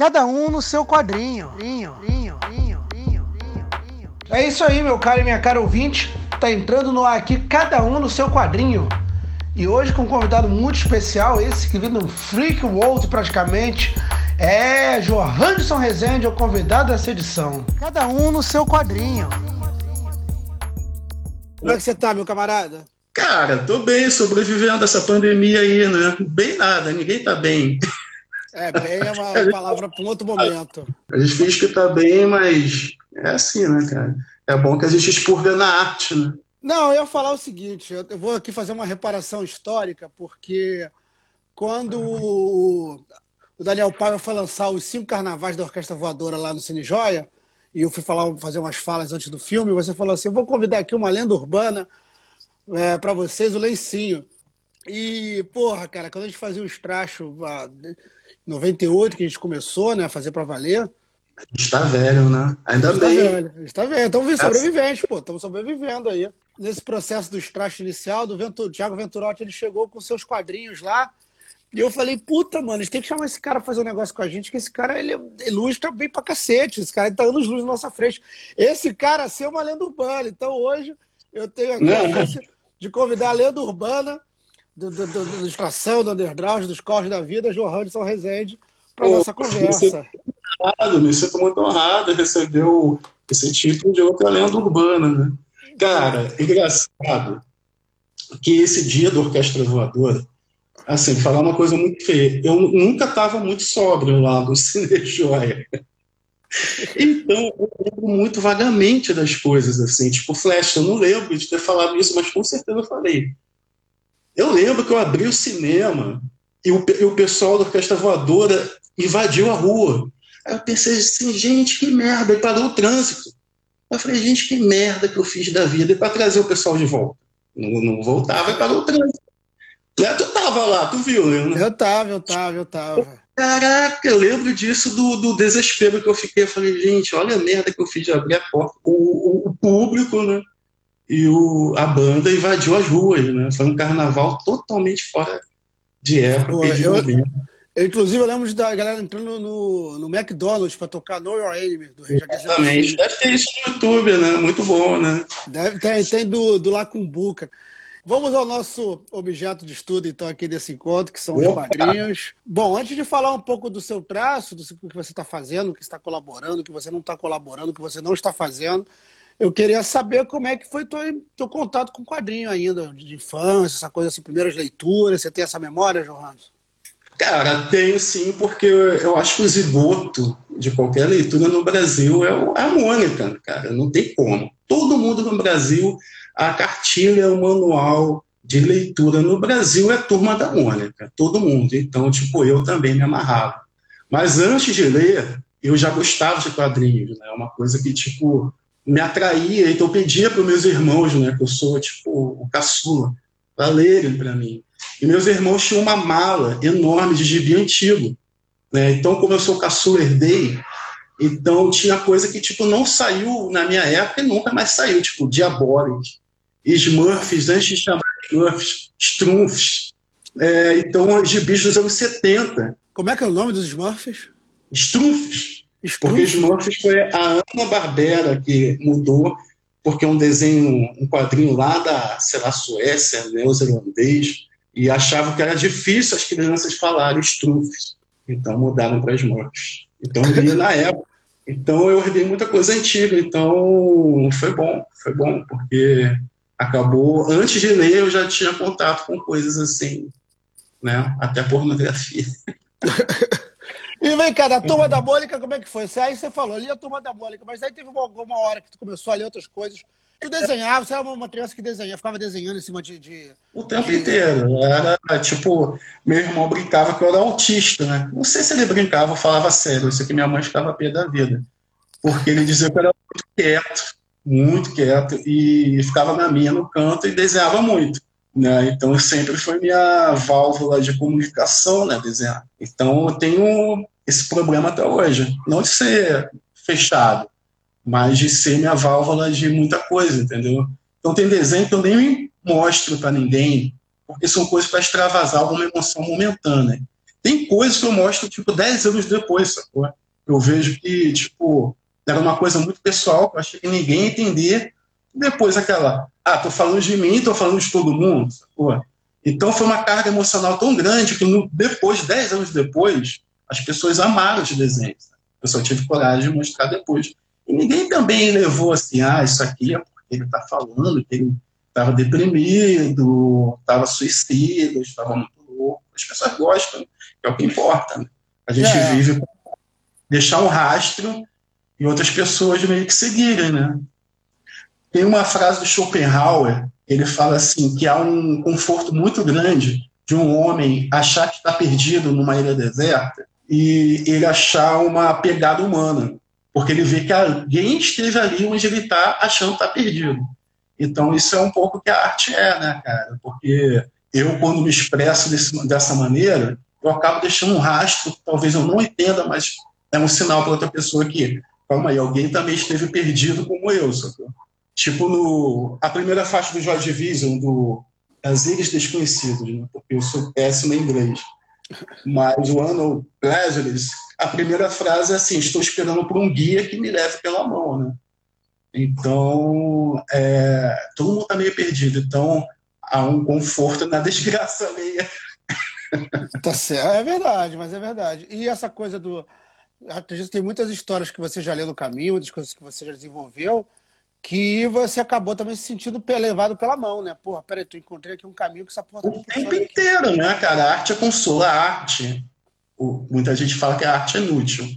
Cada um no seu quadrinho. É isso aí, meu caro e minha cara ouvinte. Tá entrando no ar aqui, cada um no seu quadrinho. E hoje com um convidado muito especial, esse que vem do Freak World praticamente. É Johanson Rezende, o convidado dessa edição. Cada um no seu quadrinho. Como é que você tá, meu camarada? Cara, tô bem, sobrevivendo essa pandemia aí, né? Bem nada, ninguém tá bem. É, bem é uma palavra para um outro momento. A gente finge que tá bem, mas é assim, né, cara? É bom que a gente expurga na arte, né? Não, eu ia falar o seguinte, eu vou aqui fazer uma reparação histórica, porque quando o Daniel Paiva foi lançar os cinco carnavais da Orquestra Voadora lá no Cine Joia, e eu fui falar, fazer umas falas antes do filme, você falou assim, eu vou convidar aqui uma lenda urbana é, para vocês, o Lencinho. E, porra, cara, quando a gente fazia o estracho, em 98, que a gente começou né, a fazer para valer, Está velho, né? Ainda está bem. velho, está velho. Estamos sobreviventes, pô. Estamos sobrevivendo aí. Nesse processo do estracho inicial, do Ventur... Thiago Venturotti, ele chegou com seus quadrinhos lá. E eu falei, puta, mano, a gente tem que chamar esse cara pra fazer um negócio com a gente, que esse cara, ele ilustra bem pra cacete. Esse cara tá anos luz na nossa frente. Esse cara, assim, é uma lenda urbana. Então, hoje, eu tenho a chance de convidar a lenda urbana do, do, do, do do Underground, dos Corres da Vida, Johanson Rezende, para nossa conversa honrado, me sinto muito honrado em receber esse título de outra lenda urbana, né? Cara, engraçado que esse dia da Orquestra Voadora, assim, falar uma coisa muito feia, eu nunca estava muito sóbrio lá no Cine Joia. Então, eu lembro muito vagamente das coisas, assim, tipo, Flash, eu não lembro de ter falado isso, mas com certeza eu falei. Eu lembro que eu abri o cinema e o, e o pessoal da Orquestra Voadora invadiu a rua. Aí eu pensei assim, gente, que merda, e parou o trânsito. Eu falei, gente, que merda que eu fiz da vida, para trazer o pessoal de volta. Não, não voltava e parou o trânsito. É, tu tava lá, tu viu, né? Eu tava, eu tava, eu tava. Caraca, eu lembro disso do, do desespero que eu fiquei. Eu falei, gente, olha a merda que eu fiz de abrir a porta. O, o, o público, né? E o, a banda invadiu as ruas, né? Foi um carnaval totalmente fora de época Pô, de eu. Eu, inclusive, eu lembro da galera entrando no, no McDonald's para tocar Know Your Enemy, do Rei Exatamente. Deve ter isso no YouTube, né? Muito bom, né? Deve ter, tem do, do Lacumbuca. Vamos ao nosso objeto de estudo, então, aqui desse encontro, que são os quadrinhos. Bom, antes de falar um pouco do seu traço, do que você está fazendo, o que está colaborando, o que você não está colaborando, o que você não está fazendo, eu queria saber como é que foi teu, teu contato com quadrinho ainda, de infância, essa coisa assim, primeiras leituras. Você tem essa memória, Johannes? Cara, tenho sim, porque eu acho que o zigoto de qualquer leitura no Brasil é a Mônica, cara, não tem como. Todo mundo no Brasil, a cartilha, o manual de leitura no Brasil é a turma da Mônica, todo mundo. Então, tipo, eu também me amarrava. Mas antes de ler, eu já gostava de quadrinhos, né? Uma coisa que, tipo, me atraía, então eu pedia para os meus irmãos, né, que eu sou, tipo, o caçula, para lerem para mim. E meus irmãos tinham uma mala enorme de gibi antigo. Né? Então, como eu sou caçula, herdei, então tinha coisa que tipo não saiu na minha época e nunca mais saiu, tipo Diabolic, Smurfs, antes de chamar Smurfs, Strumfs. É, então, gibis dos anos 70. Como é que é o nome dos Smurfs? Strumfs. Porque Smurfs foi a Ana Barbera que mudou, porque é um desenho, um quadrinho lá da, sei lá, Suécia, neozelandês, e achavam que era difícil as crianças falarem estrufes. Então mudaram para as mortes. Então eu li na época. Então eu herdei muita coisa antiga. Então foi bom, foi bom, porque acabou. Antes de ler, eu já tinha contato com coisas assim, né? Até pornografia. E vem cá, da turma da Mônica, como é que foi? Aí você falou ali a turma da Mônica, mas aí teve uma, alguma hora que tu começou a ler outras coisas Tu desenhava, você era uma criança que desenhava, ficava desenhando em cima de. de o tempo de... inteiro. Era tipo, meu irmão brincava que eu era autista, né? Não sei se ele brincava ou falava sério, isso que minha mãe ficava pé da vida. Porque ele dizia que eu era muito quieto, muito quieto, e ficava na minha no canto e desenhava muito. Né? Então sempre foi minha válvula de comunicação, né? Desenhar. Então eu tenho esse problema até hoje. Não de ser fechado, mas de ser minha válvula de muita coisa, entendeu? Então tem desenho que eu nem mostro para ninguém, porque são coisas para extravasar alguma emoção momentânea. Tem coisas que eu mostro, tipo, 10 anos depois, sacou? Eu vejo que, tipo, era uma coisa muito pessoal, que eu achei que ninguém ia entender. Depois aquela, ah, tô falando de mim, tô falando de todo mundo, sacou? Então foi uma carga emocional tão grande que no, depois, 10 anos depois, as pessoas amaram os desenhos. Eu só tive coragem de mostrar depois. E ninguém também levou assim, ah, isso aqui é porque ele está falando que ele estava deprimido, estava suicida, estava muito louco. As pessoas gostam, é o que importa. Né? A gente é. vive deixar um rastro e outras pessoas meio que seguirem, né? Tem uma frase do Schopenhauer, ele fala assim, que há um conforto muito grande de um homem achar que está perdido numa ilha deserta e ele achar uma pegada humana, porque ele vê que alguém esteve ali onde ele está achando que está perdido. Então, isso é um pouco que a arte é, né, cara? Porque eu, quando me expresso desse, dessa maneira, eu acabo deixando um rastro, talvez eu não entenda, mas é um sinal para outra pessoa que, calma aí, alguém também esteve perdido como eu, sacou? Tipo no, a primeira faixa do Joy Division, do As Ilhas Desconhecidas, né? porque eu sou péssimo em inglês. Mas o Ano Pleasures, a primeira frase é assim: estou esperando por um guia que me leve pela mão, né? Então, é, todo mundo está meio perdido. Então, há um conforto na desgraça meia. Tá certo, é verdade, mas é verdade. E essa coisa do. Acredito tem muitas histórias que você já leu no caminho, muitas coisas que você já desenvolveu, que você acabou também se sentindo levado pela mão, né? Porra, peraí, tu encontrei aqui um caminho que essa porra tá O tempo inteiro, né, cara? A arte é consola, a arte. O, muita gente fala que a arte é inútil.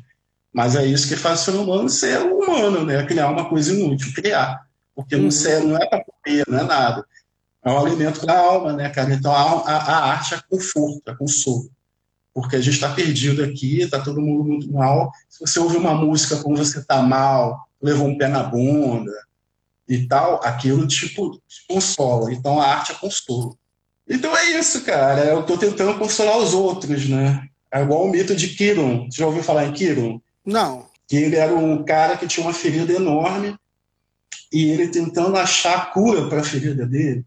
Mas é isso que faz o ser humano ser humano, né? Criar uma coisa inútil, criar. Porque uhum. não, não é para comer, não é nada. É um alimento para a alma, né, cara? Então a, a, a, arte é conforto, é consolo. Porque a gente está perdido aqui, está todo mundo muito mal. Se você ouvir uma música quando você está mal, levou um pé na bunda, e tal, aquilo tipo consola. Então a arte é consolo. Então é isso, cara. Eu estou tentando consolar os outros, né? É igual o mito de Kiron. Você já ouviu falar em Kiron? Não. Que ele era um cara que tinha uma ferida enorme e ele tentando achar a cura para a ferida dele,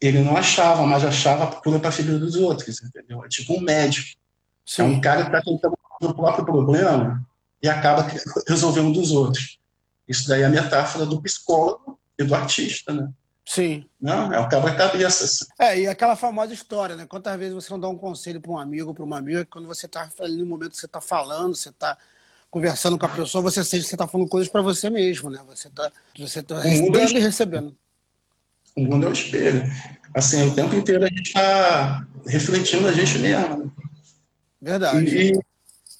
ele não achava, mas achava a cura para a ferida dos outros, entendeu? É tipo um médico. Sim. É um cara que está tentando o próprio problema e acaba resolvendo um dos outros. Isso daí é a metáfora do psicólogo e do artista, né? Sim. Não, é o quebra-cabeça. Assim. É, e aquela famosa história, né? Quantas vezes você não dá um conselho para um amigo, para uma amiga, quando você está ali no momento que você está falando, você está conversando com a pessoa, você sente que você está falando coisas para você mesmo, né? Você está você tá recebendo é e recebendo. O mundo é o espelho. Assim, o tempo inteiro a gente está refletindo a gente mesmo. Né? Verdade. E,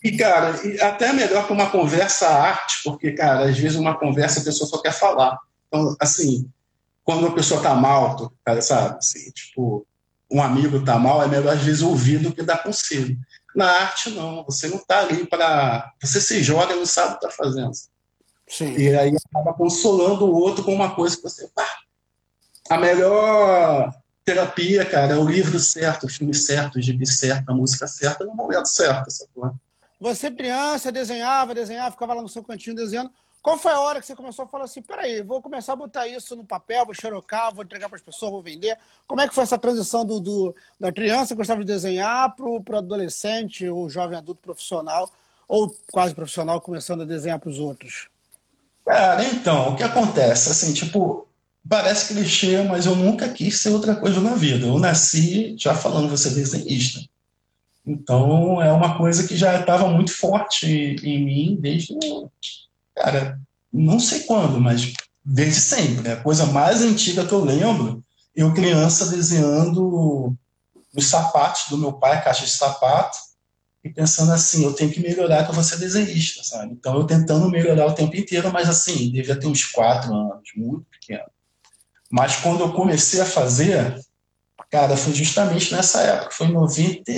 e, cara, até melhor que uma conversa arte, porque, cara, às vezes uma conversa a pessoa só quer falar. Então, assim, quando a pessoa tá mal, cara, sabe? Assim, tipo, um amigo tá mal, é melhor às vezes ouvir do que dar conselho. Na arte, não. Você não tá ali para. Você se joga e não sabe o que tá fazendo. Sim. E aí acaba consolando o outro com uma coisa que você. Pá, a melhor terapia, cara, é o livro certo, o filme certo, o gibi certo, a música certa, no momento certo, essa porra. Você, criança, desenhava, desenhava, ficava lá no seu cantinho desenhando. Qual foi a hora que você começou a falar assim: peraí, vou começar a botar isso no papel, vou xerocar, vou entregar para as pessoas, vou vender? Como é que foi essa transição do, do da criança que gostava de desenhar para o adolescente ou jovem adulto profissional, ou quase profissional, começando a desenhar para os outros? Cara, então, o que acontece? Assim, tipo, parece clichê, mas eu nunca quis ser outra coisa na vida. Eu nasci já falando, você desenhista. Então, é uma coisa que já estava muito forte em mim desde, cara, não sei quando, mas desde sempre. Né? A coisa mais antiga que eu lembro, eu criança desenhando os sapatos do meu pai, caixa de sapato, e pensando assim, eu tenho que melhorar que eu vou ser desenhista, sabe? Então, eu tentando melhorar o tempo inteiro, mas assim, devia ter uns quatro anos, muito pequeno. Mas quando eu comecei a fazer, cara, foi justamente nessa época, foi em 90,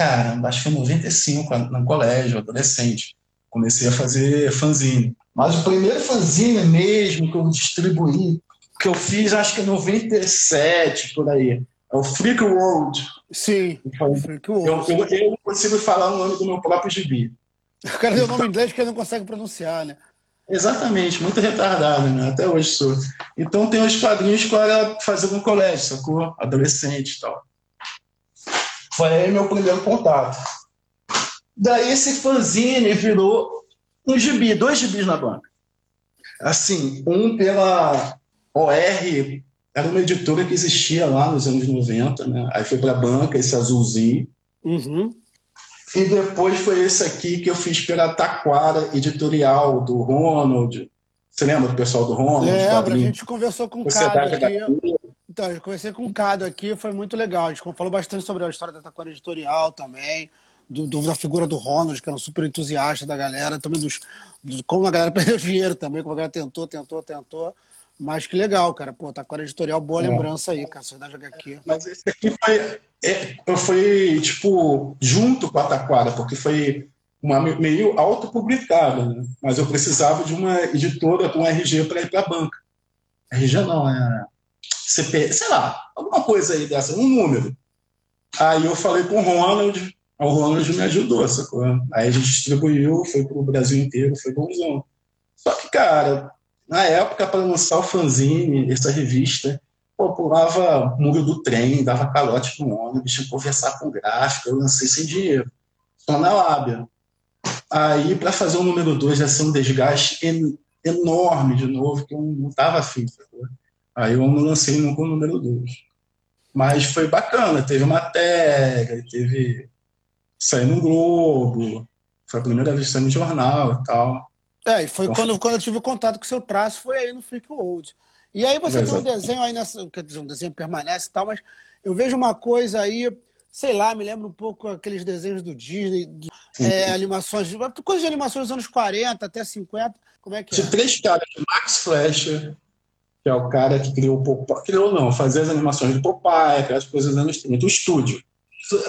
Caramba, acho que foi 95, no colégio, adolescente. Comecei a fazer fanzine. Mas o primeiro fanzine mesmo que eu distribuí, que eu fiz acho que em 97, por aí, é o Freak World. Sim, então, Freak World. Eu, eu, eu, consigo falar o nome do meu próprio gibi. O cara deu o nome em inglês que ele não consegue pronunciar, né? Exatamente, muito retardado, né? Até hoje sou. Então tem os quadrinhos que eu era fazendo no colégio, sacou? Adolescente e tal. Foi aí meu primeiro contato. Daí esse fanzine virou um gibi, dois gibis na banca. Assim, um pela OR, era uma editora que existia lá nos anos 90, né? Aí foi para a banca, esse azulzinho. Uhum. E depois foi esse aqui que eu fiz pela Taquara Editorial, do Ronald. Você lembra do pessoal do Ronald? Lembra, a gente conversou com o Cado aqui. Então, eu conversei com o Cado aqui, foi muito legal. A gente falou bastante sobre a história da Taquara Editorial também, do, do, da figura do Ronald, que era um super entusiasta da galera, também dos, dos, como a galera perdeu dinheiro também, como a galera tentou, tentou, tentou. Mas que legal, cara. Pô, Taquara Editorial, boa é. lembrança aí, cara. Sociedade HQ. Mas esse aqui foi, é, foi, tipo, junto com a Taquara, porque foi uma, meio autopublicada, né? Mas eu precisava de uma editora com RG para ir para a banca. RG não, é CP, sei lá, alguma coisa aí dessa, um número. Aí eu falei com o Ronald, o Ronald me ajudou, sacou? Aí a gente distribuiu, foi para o Brasil inteiro, foi bonzão. Só que, cara, na época, para lançar o fanzine, essa revista, pô, pulava muro do trem, dava calote no ônibus, tinha que conversar com o gráfico, eu lancei sem dinheiro, só na lábia. Aí, para fazer o número 2, ia ser um desgaste en enorme de novo, que eu não estava afim. Aí eu não lancei nunca o número 2. Mas foi bacana, teve matéria, teve. saiu no Globo, foi a primeira vez que saiu no jornal e tal. É, e foi então, quando, quando eu tive contato com o seu traço, foi aí no Freak World. E aí você tem um desenho aí nessa. Quer dizer, um desenho permanece e tal, mas eu vejo uma coisa aí, sei lá, me lembra um pouco aqueles desenhos do Disney, de, é, animações, coisas de animações dos anos 40 até 50. Como é que é? De três caras, Max Fleischer, que é o cara que criou o Popeye, criou não, fazia as animações do Popeye, aquelas coisas dos anos 30, o estúdio.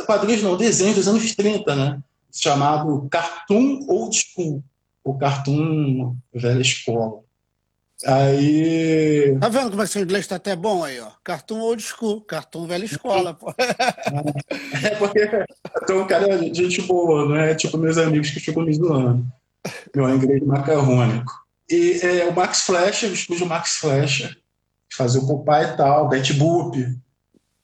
Quadrinhos não, desenho dos anos 30, né? Chamado Cartoon Old School, o Cartoon Velha Escola. Aí. Tá vendo como é que seu inglês tá até bom aí, ó? Cartoon old school, cartoon velha escola, pô. É porque então, cara é gente boa, não é tipo meus amigos que ficam me zoando. Meu inglês macarrônico. E é, o Max Flecha, o estúdio Max Flecha, que fazia o Popeye e tal, Bet Boop.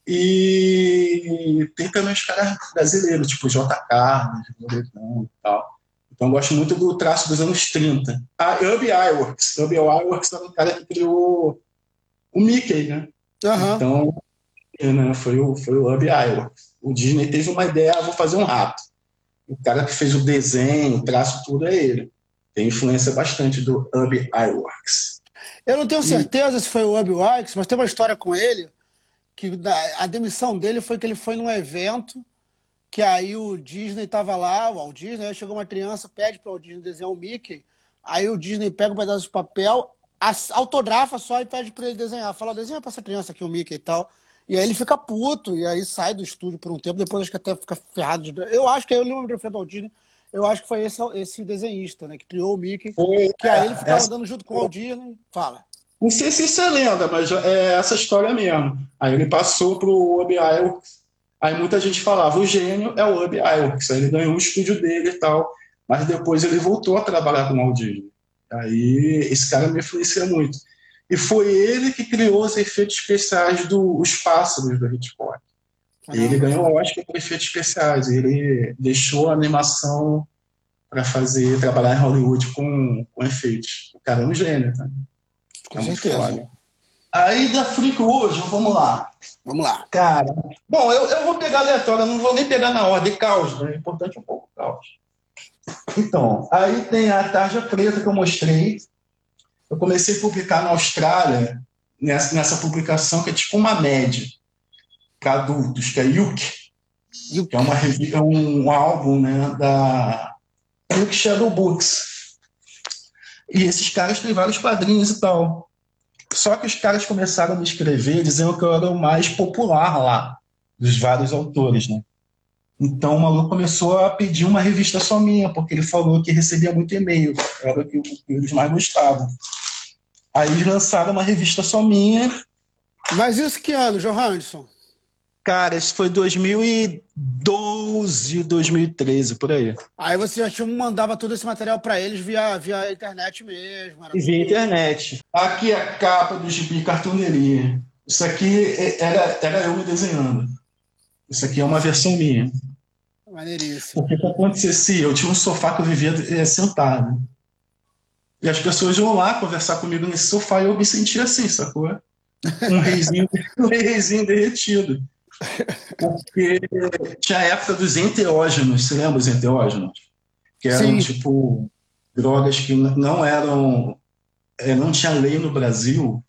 E tem também os caras brasileiros, tipo J. Carlos, e tal. Então, eu gosto muito do traço dos anos 30. A Ub Iworks. Ub Iworks era o cara que criou o Mickey, né? Uhum. Então, né, foi, o, foi o Ub Iworks. O Disney teve uma ideia, ah, vou fazer um rato. O cara que fez o desenho, o traço, tudo é ele. Tem influência bastante do Ub Iworks. Eu não tenho certeza e... se foi o Ub Iworks, mas tem uma história com ele que a demissão dele foi que ele foi num evento que aí o Disney estava lá, o Walt Disney, aí chegou uma criança, pede para o Disney desenhar o Mickey, aí o Disney pega um pedaço de papel, autografa só e pede para ele desenhar. Fala, desenha para essa criança aqui o Mickey e tal. E aí ele fica puto, e aí sai do estúdio por um tempo, depois acho que até fica ferrado. De... Eu acho que eu lembro do Walt Disney, eu acho que foi esse, esse desenhista, né, que criou o Mickey, foi, que aí ele é, ficava essa... andando junto com o Walt Disney. Fala. Não sei se isso é lenda, mas é essa história mesmo. Aí ele passou pro Obiael Aí muita gente falava, o gênio é o Ub Iwerks, ele ganhou o estúdio dele e tal, mas depois ele voltou a trabalhar com o Walt Disney. Aí esse cara me influencia muito. E foi ele que criou os efeitos especiais dos pássaros do Hitchcock. E ele ganhou o Oscar por efeitos especiais. Ele deixou a animação para fazer, trabalhar em Hollywood com, com efeitos. O cara é um gênio, tá? Com é certeza. Aí da Freak hoje, vamos lá. Vamos lá. Cara, bom, eu, eu vou pegar aleatório, não vou nem pegar na ordem, caos, né? é importante um pouco caos. Então, aí tem a tarja preta que eu mostrei. Eu comecei a publicar na Austrália, nessa, nessa publicação que é tipo uma média para adultos, que é Yuk, que é, uma, é um álbum né, da Yuk Shadow Books. E esses caras têm vários quadrinhos e tal. Só que os caras começaram a me escrever dizendo que eu era o mais popular lá, dos vários autores, né? Então o maluco começou a pedir uma revista só minha, porque ele falou que recebia muito e-mail, era o que eles mais gostavam. Aí eles lançaram uma revista só minha. Mas isso que ano, Johansson? Cara, isso foi 2012, 2013, por aí. Aí você já tinha, mandava todo esse material para eles via, via internet mesmo. via internet. Aqui a capa do gibi cartooneria. Isso aqui era, era eu me desenhando. Isso aqui é uma versão minha. Maneiríssimo. O que, acontecia? Eu tinha um sofá que eu vivia é, sentado. E as pessoas iam lá conversar comigo nesse sofá e eu me sentia assim, sacou? Um reizinho, um reizinho derretido. Porque tinha a época dos enteógenos, você lembra os enteógenos? Que eram, Sim. tipo, drogas que não eram. É, não tinha lei no Brasil,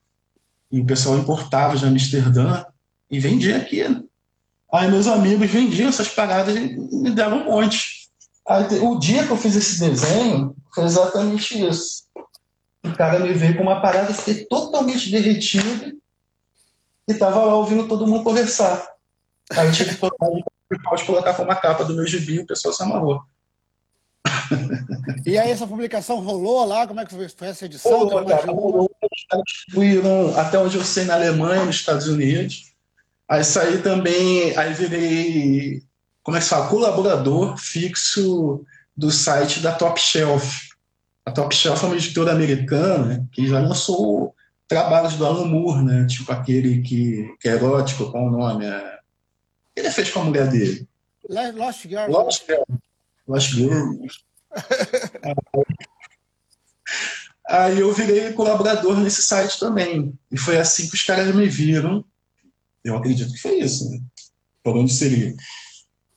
e o pessoal importava de Amsterdã e vendia aqui. Aí meus amigos vendiam essas paradas e me deram um monte. Aí, o dia que eu fiz esse desenho foi exatamente isso. O cara me veio com uma parada, fiquei totalmente derretido e tava lá ouvindo todo mundo conversar. Aí eu tive que pode colocar como uma capa do meu gibi e o pessoal se amarrou. E aí essa publicação rolou lá? Como é que foi, foi essa edição? Rolou, cara, rolou. Fui até onde eu sei na Alemanha, nos Estados Unidos. Aí saí também, aí virei, como é que se fala, colaborador fixo do site da Top Shelf. A Top Shelf é uma editora americana que já lançou trabalhos do Alan Moore, né? Tipo aquele que, que é erótico, qual o nome? É... Ele fez com a mulher dele. Lost Girl. Lost Girl. Lost Girl. Aí eu virei colaborador nesse site também. E foi assim que os caras me viram. Eu acredito que foi isso, né? Por onde seria.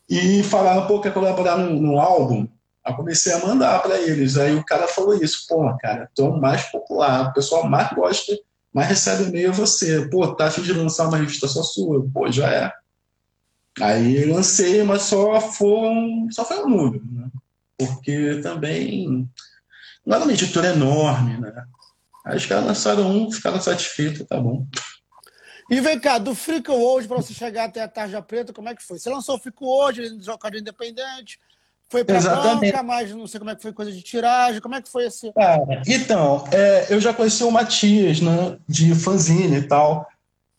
E falaram, pô, quer colaborar num, num álbum? Aí comecei a mandar para eles. Aí o cara falou isso, pô, cara, tô mais popular, o pessoal mais gosta, mais recebe e-mail é você. Pô, tá afim de lançar uma revista só sua? Pô, já é. Aí lancei, mas só foi um, só foi um número, né? Porque também não era uma editora enorme, né? Aí os caras lançaram um, ficaram satisfeitos, tá bom. E vem cá, do Frico hoje, para você chegar até a Tarja Preta, como é que foi? Você lançou o Frico hoje, jogado independente, foi para banca, mas não sei como é que foi coisa de tiragem, como é que foi esse... Ah, então, é, eu já conheci o Matias, né, de fanzine e tal,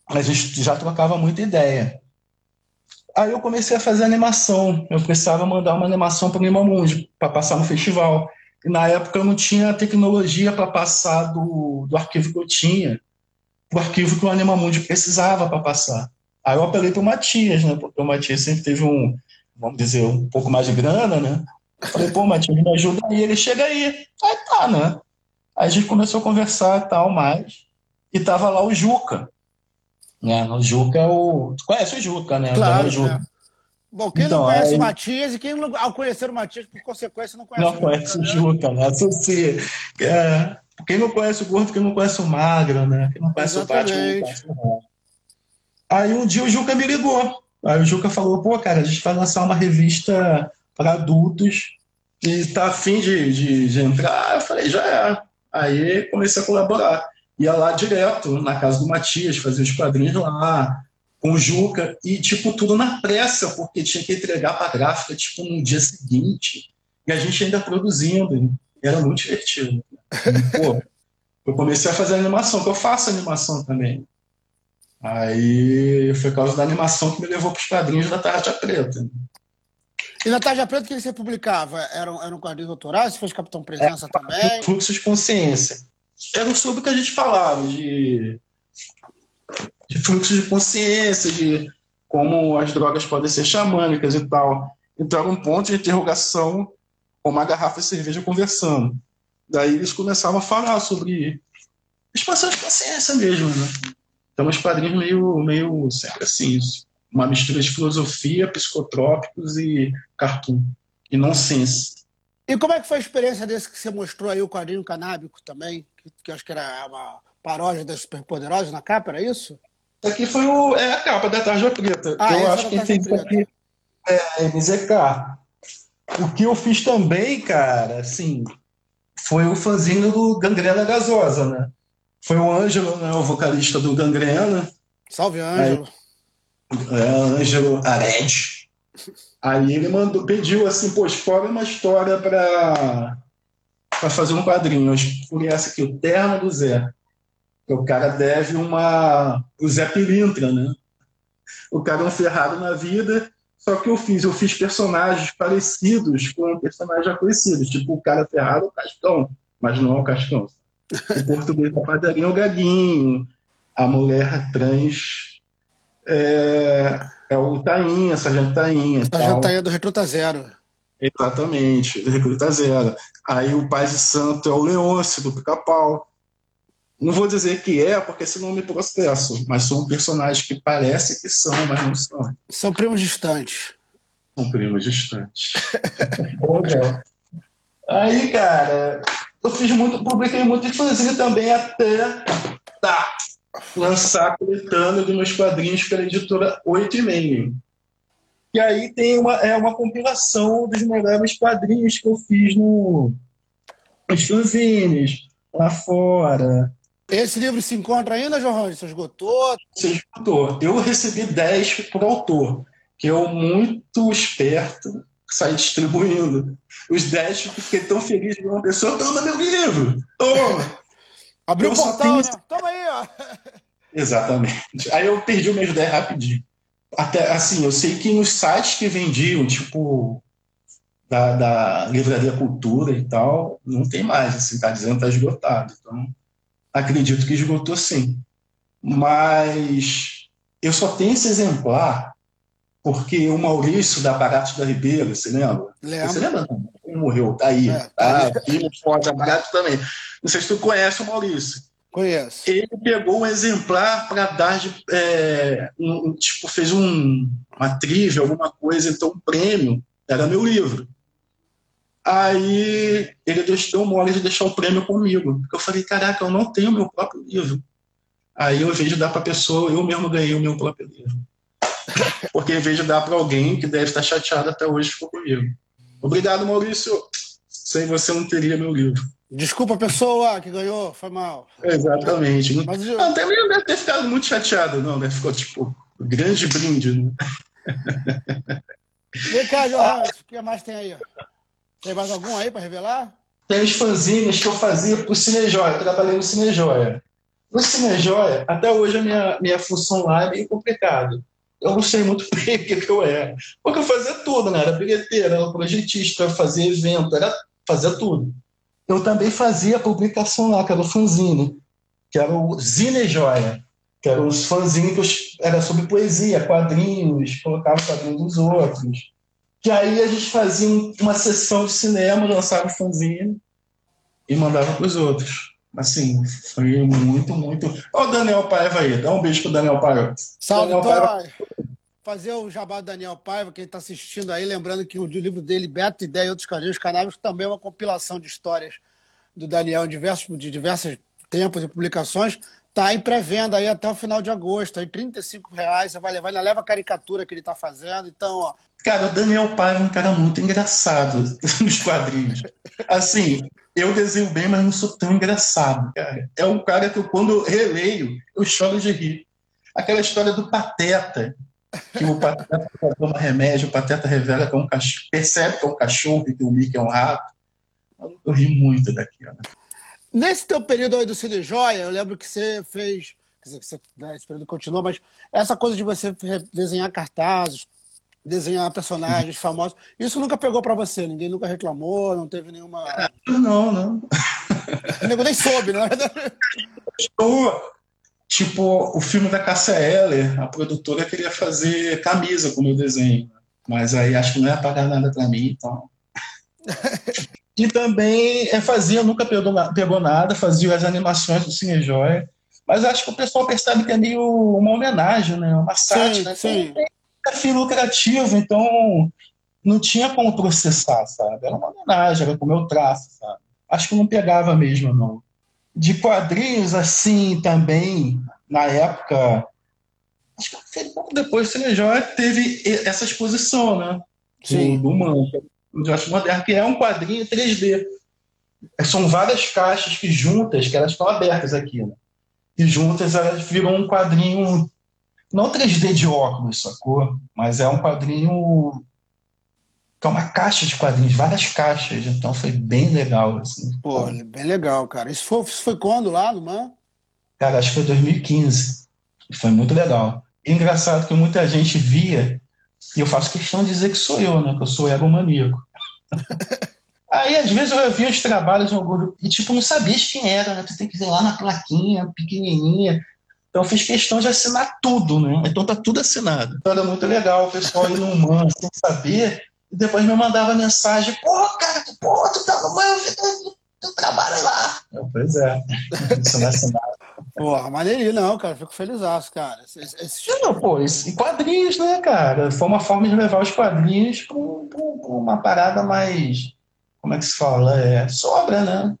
a gente já trocava muita ideia. Aí eu comecei a fazer animação, eu precisava mandar uma animação para o Limamundi, para passar no festival. E na época eu não tinha tecnologia para passar do, do arquivo que eu tinha, o arquivo que o Animamundi precisava para passar. Aí eu apelei para o Matias, né, porque o Matias sempre teve um vamos dizer, um pouco mais de grana, né? Falei, pô, Matheus, me ajuda aí. Ele chega aí. Aí tá, né? Aí a gente começou a conversar e tal, mais. E tava lá o Juca. Né? O Juca é o. Tu conhece o Juca, né? Claro. O Juca. É. Bom, quem então, não conhece aí... o Matias e quem, ao conhecer o Matias, por consequência, não conhece não o Juca. Não conhece o Juca, né? Associa. É, quem não conhece o gordo, quem não conhece o magro, né? Quem não conhece Exatamente. o Batman, não conhece o Aí um dia o Juca me ligou. Aí o Juca falou, pô, cara, a gente vai lançar uma revista para adultos e tá afim de, de, de entrar. Eu falei, já é. Aí comecei a colaborar. Ia lá direto, na casa do Matias, fazer os quadrinhos lá, com o Juca, e tipo, tudo na pressa, porque tinha que entregar para a gráfica, tipo, no dia seguinte. E a gente ainda produzindo. Era muito divertido. Pô, eu comecei a fazer animação, que eu faço animação também. Aí foi por causa da animação que me levou para os quadrinhos da Tarja Preta. E na Tarja Preta, o que você publicava? Eram, eram quadrinhos autorais? Você fez Capitão Presença é, também? Fluxo de consciência. Era sobre o que a gente falava, de, de fluxo de consciência, de como as drogas podem ser xamânicas e tal. Então era um ponto de interrogação com uma garrafa de cerveja conversando. Daí eles começavam a falar sobre expansão de consciência mesmo, né? Então, os quadrinhos meio, meio sempre assim, uma mistura de filosofia, psicotrópicos e cartoon, e nonsense. E como é que foi a experiência desse que você mostrou aí, o quadrinho canábico também, que, acho que era uma paródia das Superpoderosas na capa, era isso? Aqui foi o, é a capa da Tarja Preta. Ah, eu acho que quem fez aqui é MZK. O que eu fiz também, cara, assim, foi o fanzinho do Gangrena Gasosa, né? Foi o Ângelo, né, o vocalista do Gangrena. Salve, Ângelo. é, Ângelo Ared. Aí ele mandou, pediu assim, pô, explora uma história para para fazer um quadrinho. Eu escolhi essa aqui, o Terno do Zé. O cara deve uma. O Zé Pilintra, né? O cara é um ferrado na vida, só que eu fiz, eu fiz personagens parecidos com personagens já conhecidos, tipo o cara ferrado é o Cascão, mas não é o Cascão. O português da padaria é o gaguinho. A mulher trans é, É o Tainha, Sargento Tainha. Sargento Tainha do Recruta Zero. Exatamente, Recruta Zero. Aí o Pai de Santo é o Leôncio, do Pica-Pau. Não vou dizer que é, porque senão me processo, mas são personagens que parecem que são, mas não são. São primos distantes. São primos distantes. Aí, cara, eu fiz muito, publiquei muito de fanzine também até tá, lançar a coletânea dos meus quadrinhos pela editora 8 e meio. E aí tem uma, é uma compilação dos melhores quadrinhos que eu fiz no, nos fanzines, lá fora. Esse livro se encontra ainda, João? Você esgotou? Você esgotou. Eu recebi 10 por autor, que eu, muito esperto, saí distribuindo. Os 10, fiquei tão feliz de uma pessoa, toma meu livro, toma! Abriu o portal, tenho... né? Toma aí, ó! Exatamente. Aí eu perdi o meus 10 rapidinho. Até, assim, eu sei que nos sites que vendiam, tipo, da, da Livraria Cultura e tal, não tem mais, assim, tá dizendo que tá esgotado. Então, acredito que esgotou sim. Mas eu só tenho esse exemplar porque o Maurício da Baratos da Ribeira, você lembra? Lembra. Você lembra? Ele morreu, tá aí. É, tá, tá aí. foda, Baratos também. Não sei se tu conhece o Maurício. Conheço. Ele pegou um exemplar para dar de. É, um, tipo, fez um, uma trivia, alguma coisa, então um prêmio. Era meu livro. Aí ele deu mole de deixar o prêmio comigo. Eu falei, caraca, eu não tenho meu próprio livro. Aí, invés de dar para a pessoa, eu mesmo ganhei o meu próprio livro. Porque, em vez de dar para alguém que deve estar chateado até hoje, ficou comigo. Obrigado, Maurício. Sem você não teria meu livro. Desculpa a pessoa que ganhou, foi mal. Exatamente. Mas, eu... também não deve ter ficado muito chateado, não, né? Ficou tipo, grande brinde, né? Vem cá, João, o que mais tem aí? Tem mais algum aí para revelar? Tem os fanzines que eu fazia para o Cinejoia. Trabalhei no Cinejoia. No Cinejoia, até hoje a minha, minha função lá é meio complicada. Eu não sei muito bem o que, que eu era. Porque eu fazia tudo, né? Era bilheteira, era projetista, fazia evento, era fazia tudo. Eu também fazia publicação lá, que era o fanzine, que era o Zine Joia, que eram os fanzines que era sobre poesia, quadrinhos, colocava quadrinhos dos outros. Que aí a gente fazia uma sessão de cinema, lançava o fanzine e mandava para os outros. Assim, foi muito, muito. Ó, o Daniel Paiva aí, dá um beijo pro Daniel Paiva. Salve, Daniel Paiva. Fazer o jabá do Daniel Paiva, quem está assistindo aí, lembrando que o livro dele, Beto, Ideia e Outros Carinhos Canábicos, também é uma compilação de histórias do Daniel diversos, de diversos tempos e publicações. Tá em pré-venda aí até o final de agosto, aí 35 reais, você vai levar, ainda leva a caricatura que ele está fazendo, então, ó. Cara, o Daniel Pai é um cara muito engraçado nos quadrinhos. Assim, eu desenho bem, mas não sou tão engraçado, cara. É um cara que eu, quando eu releio, eu choro de rir. Aquela história do Pateta, que o Pateta toma remédio, o Pateta revela que é um cachorro, percebe que é um cachorro e que o Mickey é um rato. Eu ri muito daquilo. Nesse teu período aí do Cine Joia, eu lembro que você fez. Quer dizer, que você, né, esse período continua, mas essa coisa de você desenhar cartazes, desenhar personagens famosos, isso nunca pegou para você? Ninguém nunca reclamou, não teve nenhuma. Não, não. O nego nem soube, né? Tipo, o filme da Cássia Eller, a produtora queria fazer camisa com o meu desenho. Mas aí acho que não ia pagar nada para mim, então. E também é, fazia, nunca pegou, pegou nada, fazia as animações do Cine Joia. Mas acho que o pessoal percebe que é meio uma homenagem, né? Uma sátira. Sim, sim. É fim lucrativo, então não tinha como processar, sabe? Era uma homenagem, era com o meu traço, sabe? Acho que não pegava mesmo, não. De quadrinhos, assim, também, na época, acho que foi pouco depois do Joia, teve essa exposição, né? Sim. Do, do Mancha de arte moderna, que é um quadrinho 3D. São várias caixas que juntas, que elas estão abertas aqui, né? E juntas elas viram um quadrinho, não 3D de óculos, sacou? Mas é um quadrinho que é uma caixa de quadrinhos, várias caixas. Então foi bem legal. Assim. Pô, bem legal, cara. Isso foi, isso foi quando lá no Man? Cara, acho que foi 2015. Foi muito legal. E engraçado que muita gente via e eu faço questão de dizer que sou eu, né? Que eu sou egomaníaco. Aí, às vezes, eu via os trabalhos no Google e, tipo, não sabia quem era, né? Tu tem que ver lá na plaquinha, pequenininha. Então eu fiz questão de assinar tudo, né? Então tá tudo assinado. Então era muito legal o pessoal ir no MAN sem saber, e depois me mandava mensagem, pô, cara, pô, tu tá no MAN, tu, tu trabalha lá. Eu, pois é, isso não é assinado. Porra, maneirinho, não, cara. Fico feliz, cara. Esse, esse... Não, pô, e quadrinhos, né, cara? Foi uma forma de levar os quadrinhos para uma parada mais. Como é que se fala? É sobra, né?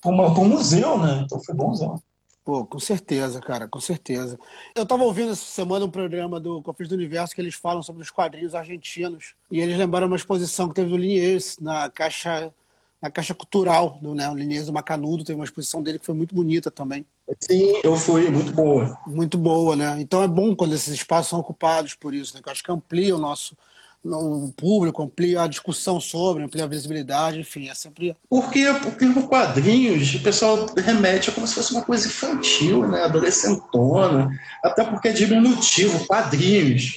Para um museu, né? Então foi bonzão. Pô, com certeza, cara, com certeza. Eu tava ouvindo essa semana um programa do Confins do Universo que eles falam sobre os quadrinhos argentinos. E eles lembraram uma exposição que teve do Liniers na Caixa na Caixa Cultural do né, Liniers do Macanudo, teve uma exposição dele que foi muito bonita também. Sim, eu fui, muito boa. Muito boa, né? Então é bom quando esses espaços são ocupados por isso, né? Que eu acho que amplia o nosso o público, amplia a discussão sobre, amplia a visibilidade, enfim, é sempre. Porque, porque no quadrinhos o pessoal remete a como se fosse uma coisa infantil, né? Adolescentona, até porque é diminutivo, quadrinhos.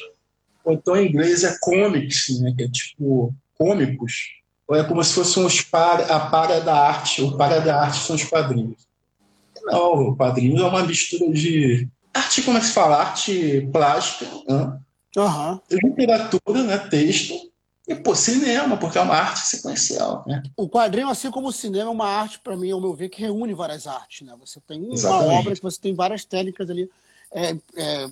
Ou então em inglês é comics, né? Que é tipo cômicos ou é como se fosse um para, a para da arte, o para da arte são os quadrinhos. Não, o quadrinho é uma mistura de arte, como é que se fala? Arte plástica, né? Uhum. literatura, né? texto, e pô, cinema, porque é uma arte sequencial. Né? O quadrinho, assim como o cinema, é uma arte, para mim, ao meu ver, que reúne várias artes. Né? Você tem uma Exatamente. obra que você tem várias técnicas ali é, é,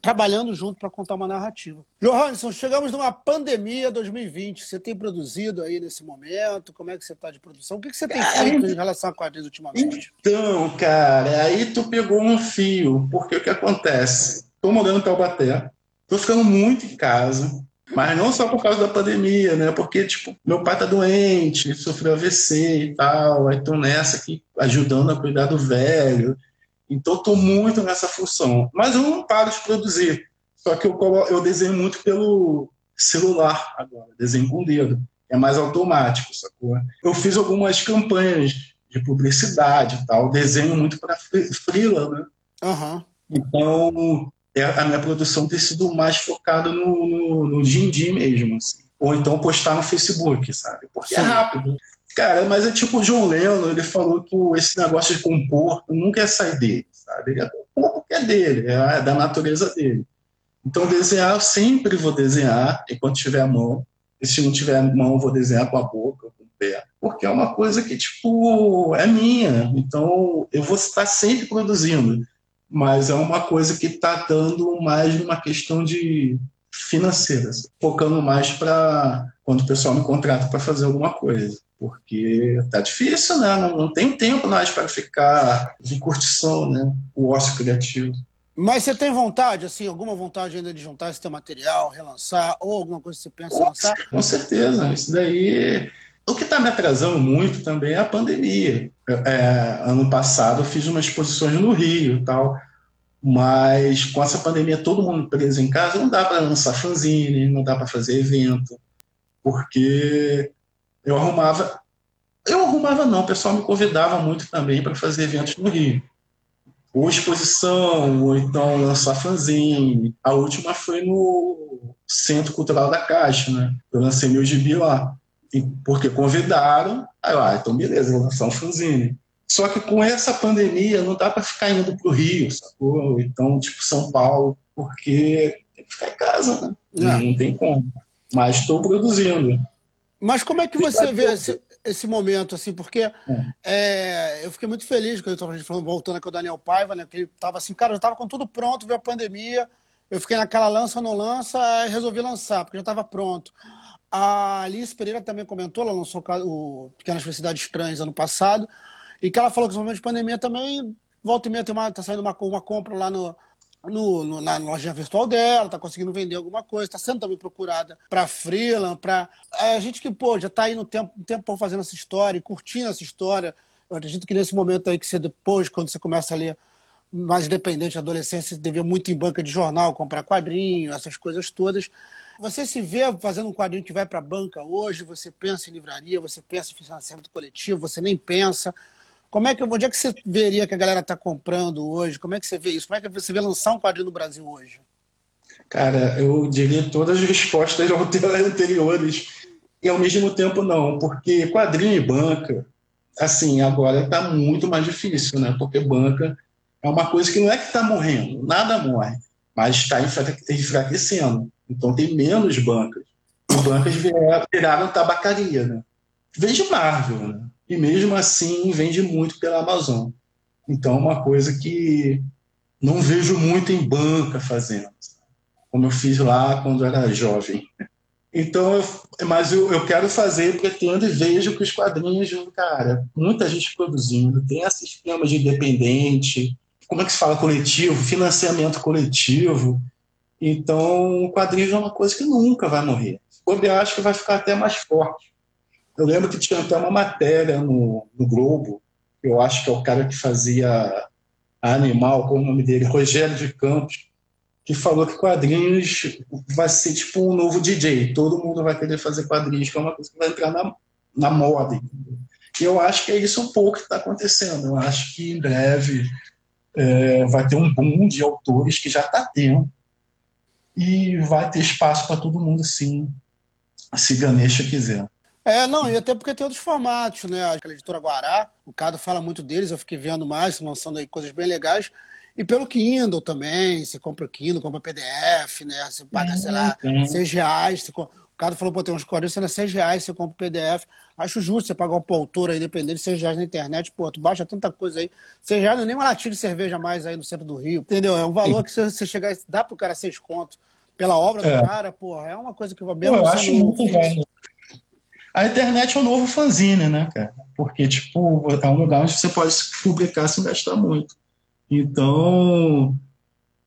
trabalhando junto para contar uma narrativa. Johansson, chegamos numa pandemia 2020. Você tem produzido aí nesse momento? Como é que você está de produção? O que, que você tem feito em relação a quadrinhos ultimamente? Então, cara, aí tu pegou um fio, porque o que acontece? Estou morando em Taubaté, estou ficando muito em casa, mas não só por causa da pandemia, né? Porque, tipo, meu pai tá doente, sofreu AVC e tal, aí tô nessa aqui ajudando a cuidar do velho. Então, estou muito nessa função. Mas eu não paro de produzir. Só que eu, eu desenho muito pelo celular agora, desenho com o dedo. É mais automático, sacou? Eu fiz algumas campanhas de publicidade e tal, desenho muito para freela, né? Uhum. Então, a minha produção tem sido mais focada no, no, no din-din mesmo, assim. Ou então postar no Facebook, sabe? Porque é Sim. é rápido. Cara, mas é tipo o John Lennon, ele falou que esse negócio de compor nunca é sair dele, sabe? Ele é compor porque é dele, é da natureza dele. Então, desenhar, eu sempre vou desenhar enquanto tiver a mão. E se não tiver a mão, eu vou desenhar com a boca, com o pé. Porque é uma coisa que, tipo, é minha. Então, eu vou estar sempre produzindo. Mas é uma coisa que está dando mais uma questão de financeiras, focando mais para quando o pessoal me contrata para fazer alguma coisa porque tá difícil, né? Não, não tem tempo mais para ficar de curtição, né? O ócio criativo. Mas você tem vontade, assim, alguma vontade ainda de juntar esse teu material, relançar, ou alguma coisa que você pensa em lançar? Com certeza, isso daí. O que está me atrasando muito também é a pandemia. É, ano passado eu fiz umas exposições no Rio e tal, mas com essa pandemia todo mundo preso em casa, não dá para lançar fanzine, não dá para fazer evento, porque eu arrumava. Eu arrumava, não, o pessoal me convidava muito também para fazer eventos no Rio. Ou exposição, ou então lançar fanzine. A última foi no Centro Cultural da Caixa, né? Eu lancei meu gibi lá. Porque convidaram, aí eu, ah, então beleza, vou lançar um fanzine. Só que com essa pandemia não dá para ficar indo para o Rio, sacou? Então, tipo, São Paulo, porque tem que ficar em casa, né? Não, não tem como. Mas estou produzindo. Mas como é que você vê esse, esse momento, assim, porque é. É, eu fiquei muito feliz quando eu estava falando, voltando com o Daniel Paiva, né? Que ele estava assim, cara, eu estava com tudo pronto, veio a pandemia, eu fiquei naquela lança, não lança, resolvi lançar, porque já estava pronto. A Alice Pereira também comentou, ela lançou o Pequenas Felicidades Estranhas ano passado, e que ela falou que no momento de pandemia também, volta e meia, tem uma, tá saindo uma, uma compra lá no, no, no, na loja virtual dela, está conseguindo vender alguma coisa, está sendo também procurada para freela, para é, a gente que pô, já está aí no tempo, um tempo fazendo essa história, curtindo essa história. Eu acredito que nesse momento aí que você depois, quando você começa a ler mais independente, adolescência, você devia muito em banca de jornal, comprar quadrinho, essas coisas todas. Você se vê fazendo um quadrinho que vai para a banca hoje, você pensa em livraria, você pensa em financiamento coletivo, você nem pensa. Como é que, onde é que você veria que a galera está comprando hoje? Como é que você vê isso? Como é que você vê lançar um quadrinho no Brasil hoje? Cara, eu diria todas as respostas anteriores e ao mesmo tempo não, porque quadrinho e banca, assim, agora está muito mais difícil, né? Porque banca é uma coisa que não é que está morrendo, nada morre, mas está enfraquecendo. Então tem menos bancas. E bancas viraram tabacaria, né? Vende Marvel, né? E mesmo assim vende muito pela Amazon. Então é uma coisa que não vejo muito em banca fazendo, como eu fiz lá quando era jovem. Então, eu, mas eu, eu quero fazer, pretendo e vejo que os quadrinhos, cara, muita gente produzindo, tem esse esquema de independente, como é que se fala coletivo, financiamento coletivo. Então, quadrinhos é uma coisa que nunca vai morrer. Eu acho que vai ficar até mais forte. Eu lembro que tinha até uma matéria no, no Globo, eu acho que é o cara que fazia Animal, qual o nome dele? Rogério de Campos, que falou que quadrinhos vai ser tipo um novo DJ. Todo mundo vai querer fazer quadrinhos, que é uma coisa que vai entrar na, na moda. E eu acho que é isso um pouco que está acontecendo. Eu acho que em breve é, vai ter um boom de autores que já está tendo. E vai ter espaço para todo mundo, sim, se Ganesha quiser. É, não, e até porque tem outros formatos, né? A editora Guará, o Cado fala muito deles, eu fiquei vendo mais, lançando aí coisas bem legais. E pelo Kindle também, você compra o Kindle, compra PDF, né? Você paga, sei lá, uhum. seis reais. Você... O Cado falou, pô, tem uns 40, é seis reais, você compra o PDF. Acho justo você pagar um autor aí, dependendo, seis reais na internet, pô, tu baixa tanta coisa aí. Seis reais não é nem uma latinha de cerveja mais aí no centro do Rio, entendeu? É um valor que você chegar, dá pro cara seis contos pela obra é. do cara, pô, é uma coisa que vai bem. Eu acho muito velho. A internet é o novo fanzine, né, cara? Porque, tipo, é um lugar onde você pode publicar sem gastar muito. Então,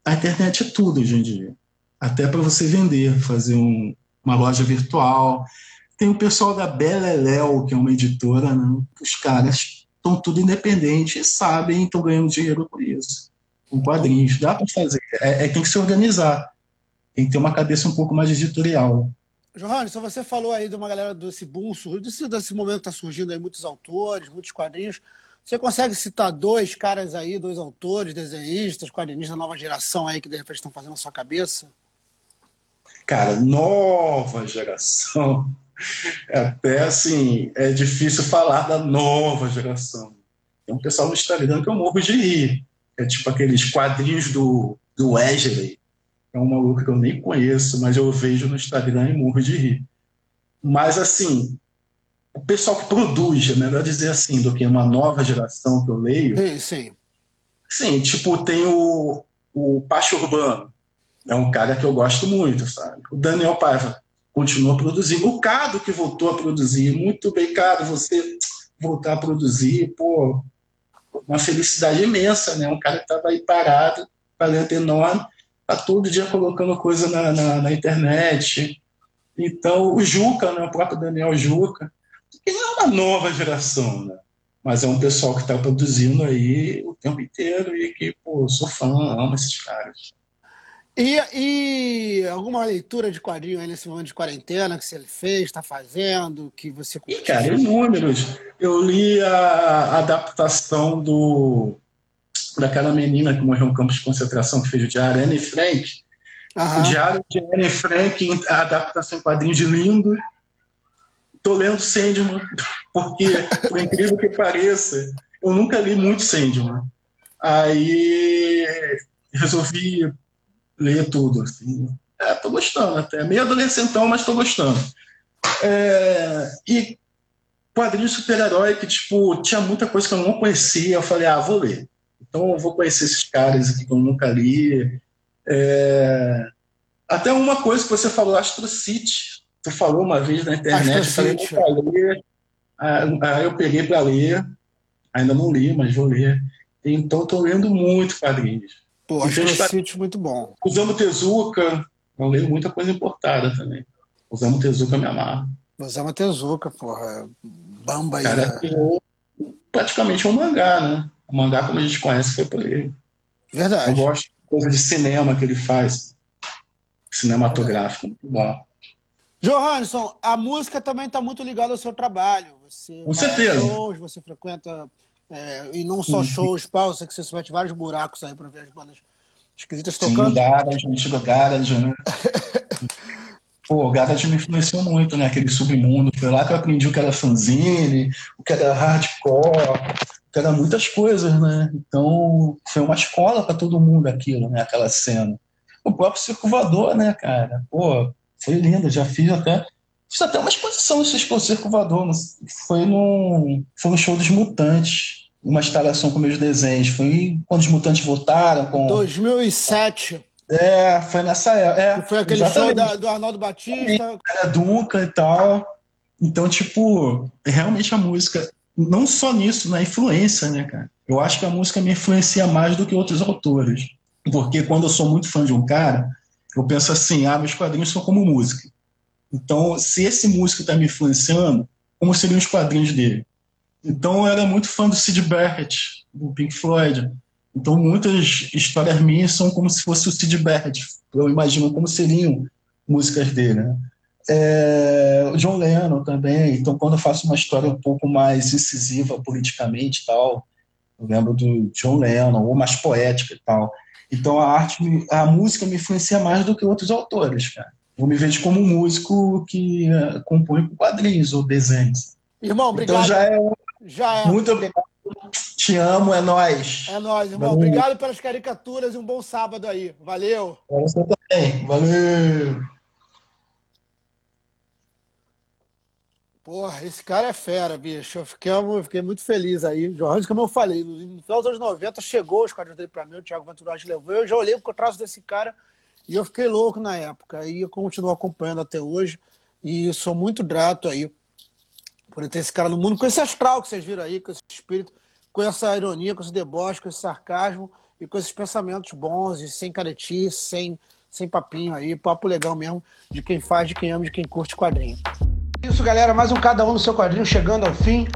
a internet é tudo hoje em dia. Até para você vender, fazer um, uma loja virtual. Tem o pessoal da Beleléu, que é uma editora, né? Os caras estão tudo independentes e sabem, estão ganhando dinheiro por isso. Com quadrinhos. Dá para fazer. É, é, tem que se organizar. Tem que ter uma cabeça um pouco mais editorial. Johannes, você falou aí de uma galera desse boom, desse, desse momento que está surgindo aí muitos autores, muitos quadrinhos. Você consegue citar dois caras aí, dois autores, desenhistas, quadrinistas da nova geração aí que de repente estão fazendo a sua cabeça? Cara, nova geração. Até assim, é difícil falar da nova geração. Tem um pessoal no Instagram que eu morro de rir. É tipo aqueles quadrinhos do, do Wesley é um maluco que eu nem conheço, mas eu vejo no Instagram e morro de rir. Mas, assim, o pessoal que produz, é melhor dizer assim, do que uma nova geração que eu leio. Sim, sim. Sim, tipo, tem o, o Pacho Urbano, é um cara que eu gosto muito, sabe? O Daniel Paiva continua produzindo. O Cado que voltou a produzir, muito bem, Cado, você voltar a produzir, pô, uma felicidade imensa, né? Um cara que estava aí parado, talento enorme, tá todo dia colocando coisa na, na, na internet. Então, o Juca, né, o próprio Daniel Juca, que não é uma nova geração, né? mas é um pessoal que está produzindo aí o tempo inteiro e que, pô, sou fã, amo esses caras. E, e alguma leitura de quadrinho aí nesse momento de quarentena que você fez, está fazendo, que você curtiu? Cara, inúmeros. Eu li a adaptação do daquela menina que morreu no campo de concentração, que fez o diário, Anne Frank. Uhum. O diário de Anne Frank, a adaptação em quadrinhos de lindo. Estou lendo Sandman, porque, por incrível que pareça, eu nunca li muito Sandman. Aí resolvi ler tudo. Assim. É, tô gostando até. Meio adolescentão, mas tô gostando. É, e quadrinho super-herói que, tipo, tinha muita coisa que eu não conhecia. Eu falei, ah, vou ler. Então eu vou conhecer esses caras aqui que eu nunca li. É... Até uma coisa que você falou, Astro City. Tu falou uma vez na internet, eu falei, vou ler. Aí eu peguei para ler. Ainda não li, mas vou ler. Então estou lendo muito quadrinhos. Pô, Astro então, City muito bom. Usando Tezuka, eu leio muita coisa importada também. Usando Tezuka me amarra. Usando Tezuka, porra. Bamba aí. Cara, né? praticamente um mangá, né? O mangá, como a gente conhece, foi por ele. Verdade. Eu gosto de coisa de cinema que ele faz. Cinematográfico, muito bom. Johansson, a música também está muito ligada ao seu trabalho. Você Com certeza. Shows, você frequenta, é, e não só uhum. shows, pau, eu sei que você mete vários buracos aí para ver as bandas esquisitas tocando. Sim, Garage, antigo Garage, né? Pô, o Garage me influenciou muito, né? Aquele submundo. Foi lá que eu aprendi o que era fanzine, o que era hardcore, que era muitas coisas, né? Então, foi uma escola para todo mundo aquilo, né? Aquela cena. O próprio Circo Voador, né, cara? Pô, foi lindo, já fiz até fiz até uma exposição do Circo Voador, foi no, foi no show dos Mutantes, uma instalação com meus desenhos, foi quando os Mutantes voltaram com... 2007. É, foi nessa época. É, foi aquele show da, do Arnaldo Batista. Era Duncan e tal. Então, tipo, realmente a música não só nisso, na influência, né, cara? Eu acho que a música me influencia mais do que outros autores. Porque quando eu sou muito fã de um cara, eu penso assim, ah, meus quadrinhos são como música. Então, se esse músico está me influenciando, como seriam os quadrinhos dele? Então, eu era muito fã do Sid Barrett, do Pink Floyd. Então, muitas histórias minhas são como se fosse o Sid Barrett. Eu imagino como seriam músicas dele, né? É, o John Lennon também. Então, quando eu faço uma história um pouco mais incisiva politicamente tal, eu lembro do John Lennon, ou mais poética e tal. Então, a arte, a música me influencia mais do que outros autores, cara. Eu me vejo como um músico que uh, compõe quadrinhos ou desenhos. Irmão, então, obrigado. Então já é, já é. Muito obrigado. Te amo, é nós. É nós, irmão. Valeu. Obrigado pelas caricaturas e um bom sábado aí. Valeu. Você também. Valeu. Porra, esse cara é fera, bicho. Eu fiquei, eu fiquei muito feliz aí. Jorge, como eu falei, no final dos anos 90 chegou os quadrinhos dele pra mim, o Thiago Venturati levou. Eu já olhei pro traço desse cara e eu fiquei louco na época. E eu continuo acompanhando até hoje. E sou muito grato aí por ter esse cara no mundo, com esse astral que vocês viram aí, com esse espírito, com essa ironia, com esse deboche, com esse sarcasmo e com esses pensamentos bons e sem caretice, sem, sem papinho aí, papo legal mesmo de quem faz, de quem ama, de quem curte quadrinho. Isso, galera, mais um Cada Um no seu quadrinho chegando ao fim.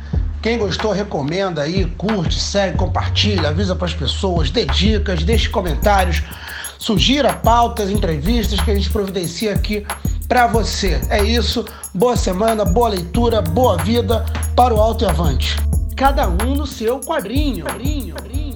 Quem gostou, recomenda aí, curte, segue, compartilha, avisa para as pessoas, dê dicas, deixe comentários, sugira pautas, entrevistas que a gente providencia aqui para você. É isso. Boa semana, boa leitura, boa vida para o alto e avante. Cada um no seu quadrinho. quadrinho, quadrinho.